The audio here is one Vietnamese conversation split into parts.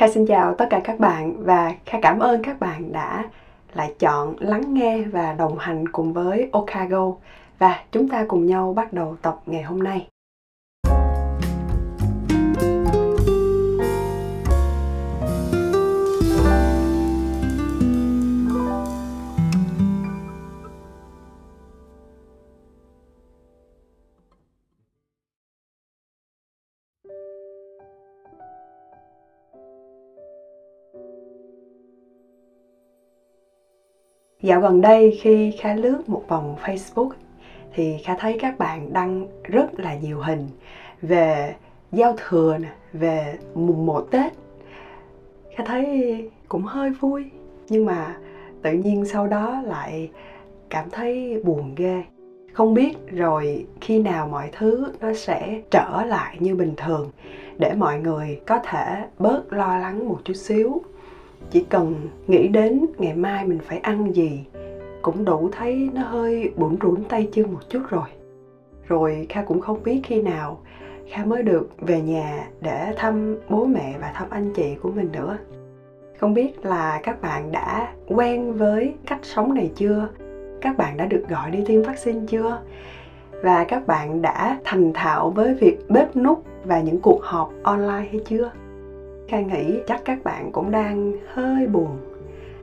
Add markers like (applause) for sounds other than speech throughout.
Kha xin chào tất cả các bạn và Kha cảm ơn các bạn đã lại chọn lắng nghe và đồng hành cùng với Okago và chúng ta cùng nhau bắt đầu tập ngày hôm nay. Dạo gần đây khi Kha lướt một vòng Facebook thì Kha thấy các bạn đăng rất là nhiều hình về giao thừa nè, về mùng một Tết. Kha thấy cũng hơi vui nhưng mà tự nhiên sau đó lại cảm thấy buồn ghê. Không biết rồi khi nào mọi thứ nó sẽ trở lại như bình thường để mọi người có thể bớt lo lắng một chút xíu chỉ cần nghĩ đến ngày mai mình phải ăn gì, cũng đủ thấy nó hơi bủn rủn tay chân một chút rồi. Rồi kha cũng không biết khi nào kha mới được về nhà để thăm bố mẹ và thăm anh chị của mình nữa. Không biết là các bạn đã quen với cách sống này chưa? Các bạn đã được gọi đi tiêm vaccine chưa? Và các bạn đã thành thạo với việc bếp nút và những cuộc họp online hay chưa? Kha nghĩ chắc các bạn cũng đang hơi buồn.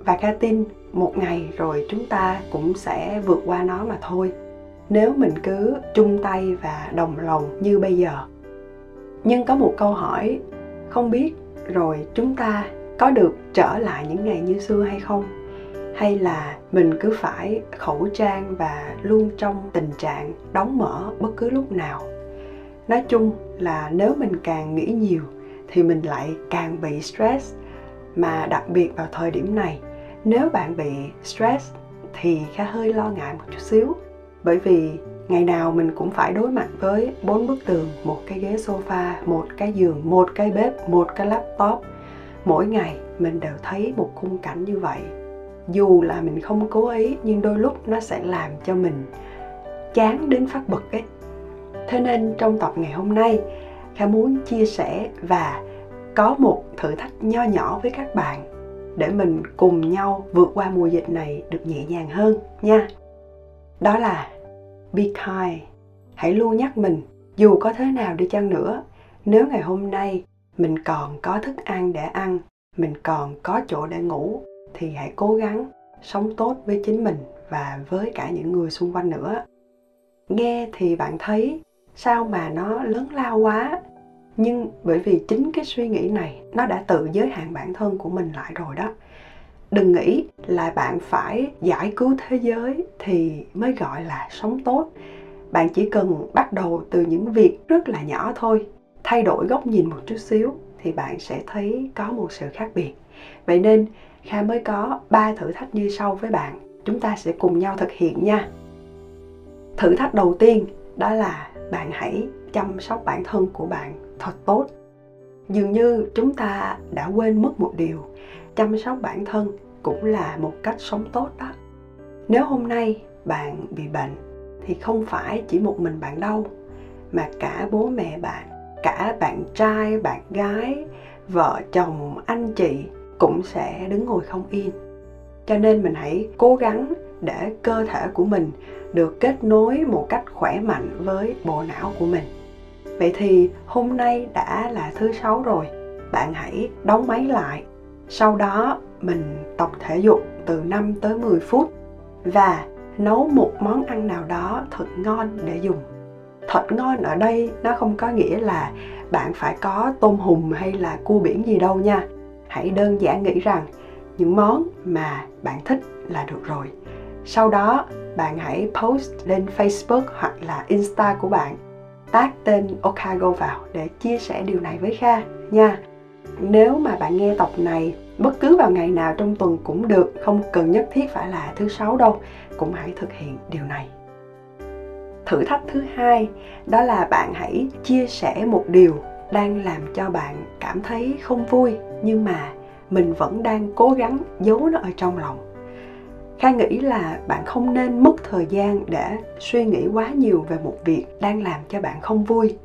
Và Kha tin một ngày rồi chúng ta cũng sẽ vượt qua nó mà thôi. Nếu mình cứ chung tay và đồng lòng như bây giờ. Nhưng có một câu hỏi không biết rồi chúng ta có được trở lại những ngày như xưa hay không? Hay là mình cứ phải khẩu trang và luôn trong tình trạng đóng mở bất cứ lúc nào? Nói chung là nếu mình càng nghĩ nhiều thì mình lại càng bị stress. Mà đặc biệt vào thời điểm này, nếu bạn bị stress thì khá hơi lo ngại một chút xíu. Bởi vì ngày nào mình cũng phải đối mặt với bốn bức tường, một cái ghế sofa, một cái giường, một cái bếp, một cái laptop. Mỗi ngày mình đều thấy một khung cảnh như vậy. Dù là mình không cố ý, nhưng đôi lúc nó sẽ làm cho mình chán đến phát bực ấy. Thế nên trong tập ngày hôm nay kha muốn chia sẻ và có một thử thách nho nhỏ với các bạn để mình cùng nhau vượt qua mùa dịch này được nhẹ nhàng hơn nha. Đó là be kind. Hãy luôn nhắc mình, dù có thế nào đi chăng nữa, nếu ngày hôm nay mình còn có thức ăn để ăn, mình còn có chỗ để ngủ, thì hãy cố gắng sống tốt với chính mình và với cả những người xung quanh nữa. Nghe thì bạn thấy sao mà nó lớn lao quá? Nhưng bởi vì chính cái suy nghĩ này, nó đã tự giới hạn bản thân của mình lại rồi đó. Đừng nghĩ là bạn phải giải cứu thế giới thì mới gọi là sống tốt. Bạn chỉ cần bắt đầu từ những việc rất là nhỏ thôi. Thay đổi góc nhìn một chút xíu thì bạn sẽ thấy có một sự khác biệt. Vậy nên, kha mới có ba thử thách như sau với bạn. Chúng ta sẽ cùng nhau thực hiện nha. Thử thách đầu tiên đó là bạn hãy chăm sóc bản thân của bạn thật tốt. Dường như chúng ta đã quên mất một điều, chăm sóc bản thân cũng là một cách sống tốt đó. Nếu hôm nay bạn bị bệnh, thì không phải chỉ một mình bạn đâu, mà cả bố mẹ bạn, cả bạn trai, bạn gái, vợ chồng, anh chị cũng sẽ đứng ngồi không yên. Cho nên mình hãy cố gắng để cơ thể của mình được kết nối một cách khỏe mạnh với bộ não của mình. Vậy thì hôm nay đã là thứ sáu rồi, bạn hãy đóng máy lại. Sau đó, mình tập thể dục từ 5 tới 10 phút và nấu một món ăn nào đó thật ngon để dùng. Thật ngon ở đây nó không có nghĩa là bạn phải có tôm hùm hay là cua biển gì đâu nha. Hãy đơn giản nghĩ rằng những món mà bạn thích là được rồi sau đó bạn hãy post lên facebook hoặc là insta của bạn tag tên Okago vào để chia sẻ điều này với Kha nha. Nếu mà bạn nghe tập này bất cứ vào ngày nào trong tuần cũng được, không cần nhất thiết phải là thứ sáu đâu, cũng hãy thực hiện điều này. Thử thách thứ hai đó là bạn hãy chia sẻ một điều đang làm cho bạn cảm thấy không vui nhưng mà mình vẫn đang cố gắng giấu nó ở trong lòng Kha nghĩ là bạn không nên mất thời gian để suy nghĩ quá nhiều về một việc đang làm cho bạn không vui.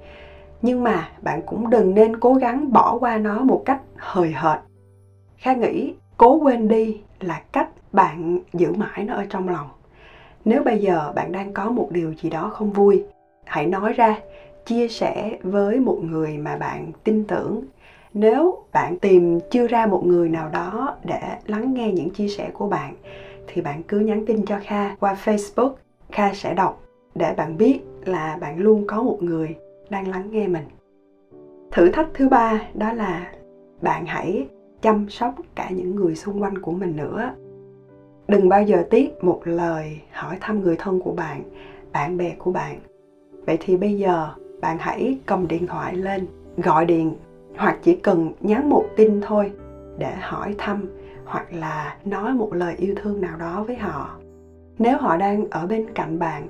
nhưng mà bạn cũng đừng nên cố gắng bỏ qua nó một cách hời hợt. Kha nghĩ cố quên đi là cách bạn giữ mãi nó ở trong lòng. Nếu bây giờ bạn đang có một điều gì đó không vui, hãy nói ra, chia sẻ với một người mà bạn tin tưởng. Nếu bạn tìm chưa ra một người nào đó để lắng nghe những chia sẻ của bạn thì bạn cứ nhắn tin cho kha qua facebook, kha sẽ đọc, để bạn biết là bạn luôn có một người đang lắng nghe mình. Thử thách thứ ba đó là bạn hãy chăm sóc cả những người xung quanh của mình nữa. Đừng bao giờ tiếc một lời hỏi thăm người thân của bạn bạn bè của bạn. Vậy thì bây giờ bạn hãy cầm điện thoại lên, gọi điện hoặc chỉ cần nhắn một tin thôi để hỏi thăm hoặc là nói một lời yêu thương nào đó với họ. Nếu họ đang ở bên cạnh bạn,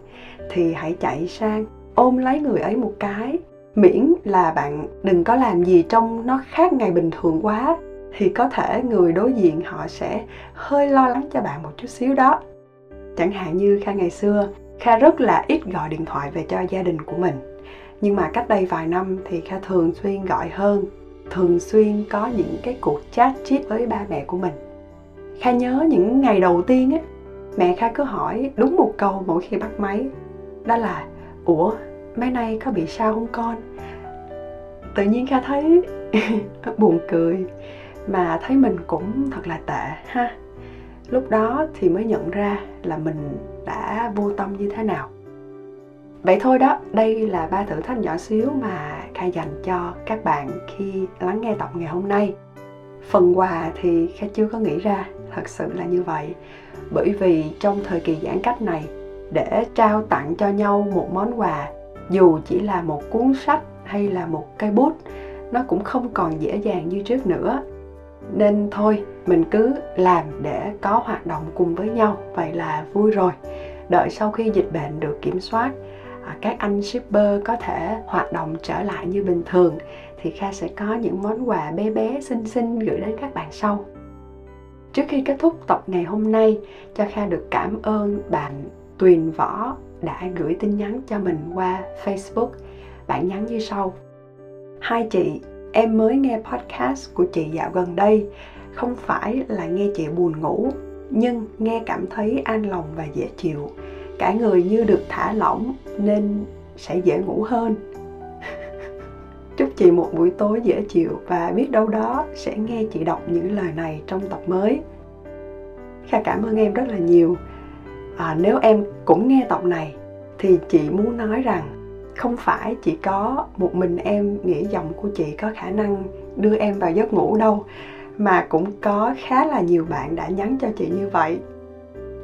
thì hãy chạy sang, ôm lấy người ấy một cái. Miễn là bạn đừng có làm gì trong nó khác ngày bình thường quá, thì có thể người đối diện họ sẽ hơi lo lắng cho bạn một chút xíu đó. Chẳng hạn như kha ngày xưa, kha rất là ít gọi điện thoại về cho gia đình của mình. Nhưng mà cách đây vài năm thì kha thường xuyên gọi hơn thường xuyên có những cái cuộc chat chít với ba mẹ của mình. Kha nhớ những ngày đầu tiên á, mẹ kha cứ hỏi đúng một câu mỗi khi bắt máy. Đó là, ủa, mấy nay có bị sao không con? Tự nhiên kha thấy (laughs) buồn cười, mà thấy mình cũng thật là tệ ha. Lúc đó thì mới nhận ra là mình đã vô tâm như thế nào vậy thôi đó, đây là ba thử thách nhỏ xíu mà kha dành cho các bạn khi lắng nghe tập ngày hôm nay. Phần quà thì kha chưa có nghĩ ra, thật sự là như vậy. Bởi vì trong thời kỳ giãn cách này, để trao tặng cho nhau một món quà, dù chỉ là một cuốn sách hay là một cây bút, nó cũng không còn dễ dàng như trước nữa. Nên thôi, mình cứ làm để có hoạt động cùng với nhau, vậy là vui rồi. Đợi sau khi dịch bệnh được kiểm soát À, các anh shipper có thể hoạt động trở lại như bình thường, thì kha sẽ có những món quà bé bé, xinh xinh gửi đến các bạn sau. Trước khi kết thúc tập ngày hôm nay, cho kha được cảm ơn bạn tuyền võ đã gửi tin nhắn cho mình qua facebook. Bạn nhắn như sau. Hai chị, em mới nghe podcast của chị dạo gần đây. Không phải là nghe chị buồn ngủ, nhưng nghe cảm thấy an lòng và dễ chịu cả người như được thả lỏng nên sẽ dễ ngủ hơn. (laughs) Chúc chị một buổi tối dễ chịu và biết đâu đó sẽ nghe chị đọc những lời này trong tập mới. Kha cảm ơn em rất là nhiều. À, nếu em cũng nghe tập này thì chị muốn nói rằng không phải chỉ có một mình em nghĩ giọng của chị có khả năng đưa em vào giấc ngủ đâu mà cũng có khá là nhiều bạn đã nhắn cho chị như vậy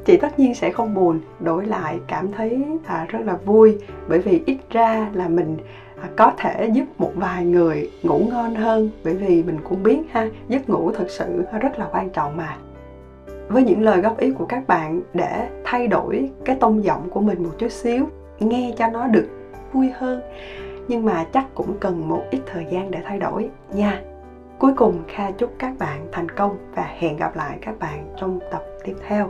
chị tất nhiên sẽ không buồn đổi lại cảm thấy à, rất là vui. Bởi vì ít ra là mình à, có thể giúp một vài người ngủ ngon hơn. Bởi vì mình cũng biết ha giấc ngủ thật sự rất là quan trọng mà. Với những lời góp ý của các bạn để thay đổi cái tông giọng của mình một chút xíu nghe cho nó được vui hơn. Nhưng mà chắc cũng cần một ít thời gian để thay đổi nha. Cuối cùng kha chúc các bạn thành công và hẹn gặp lại các bạn trong tập tiếp theo.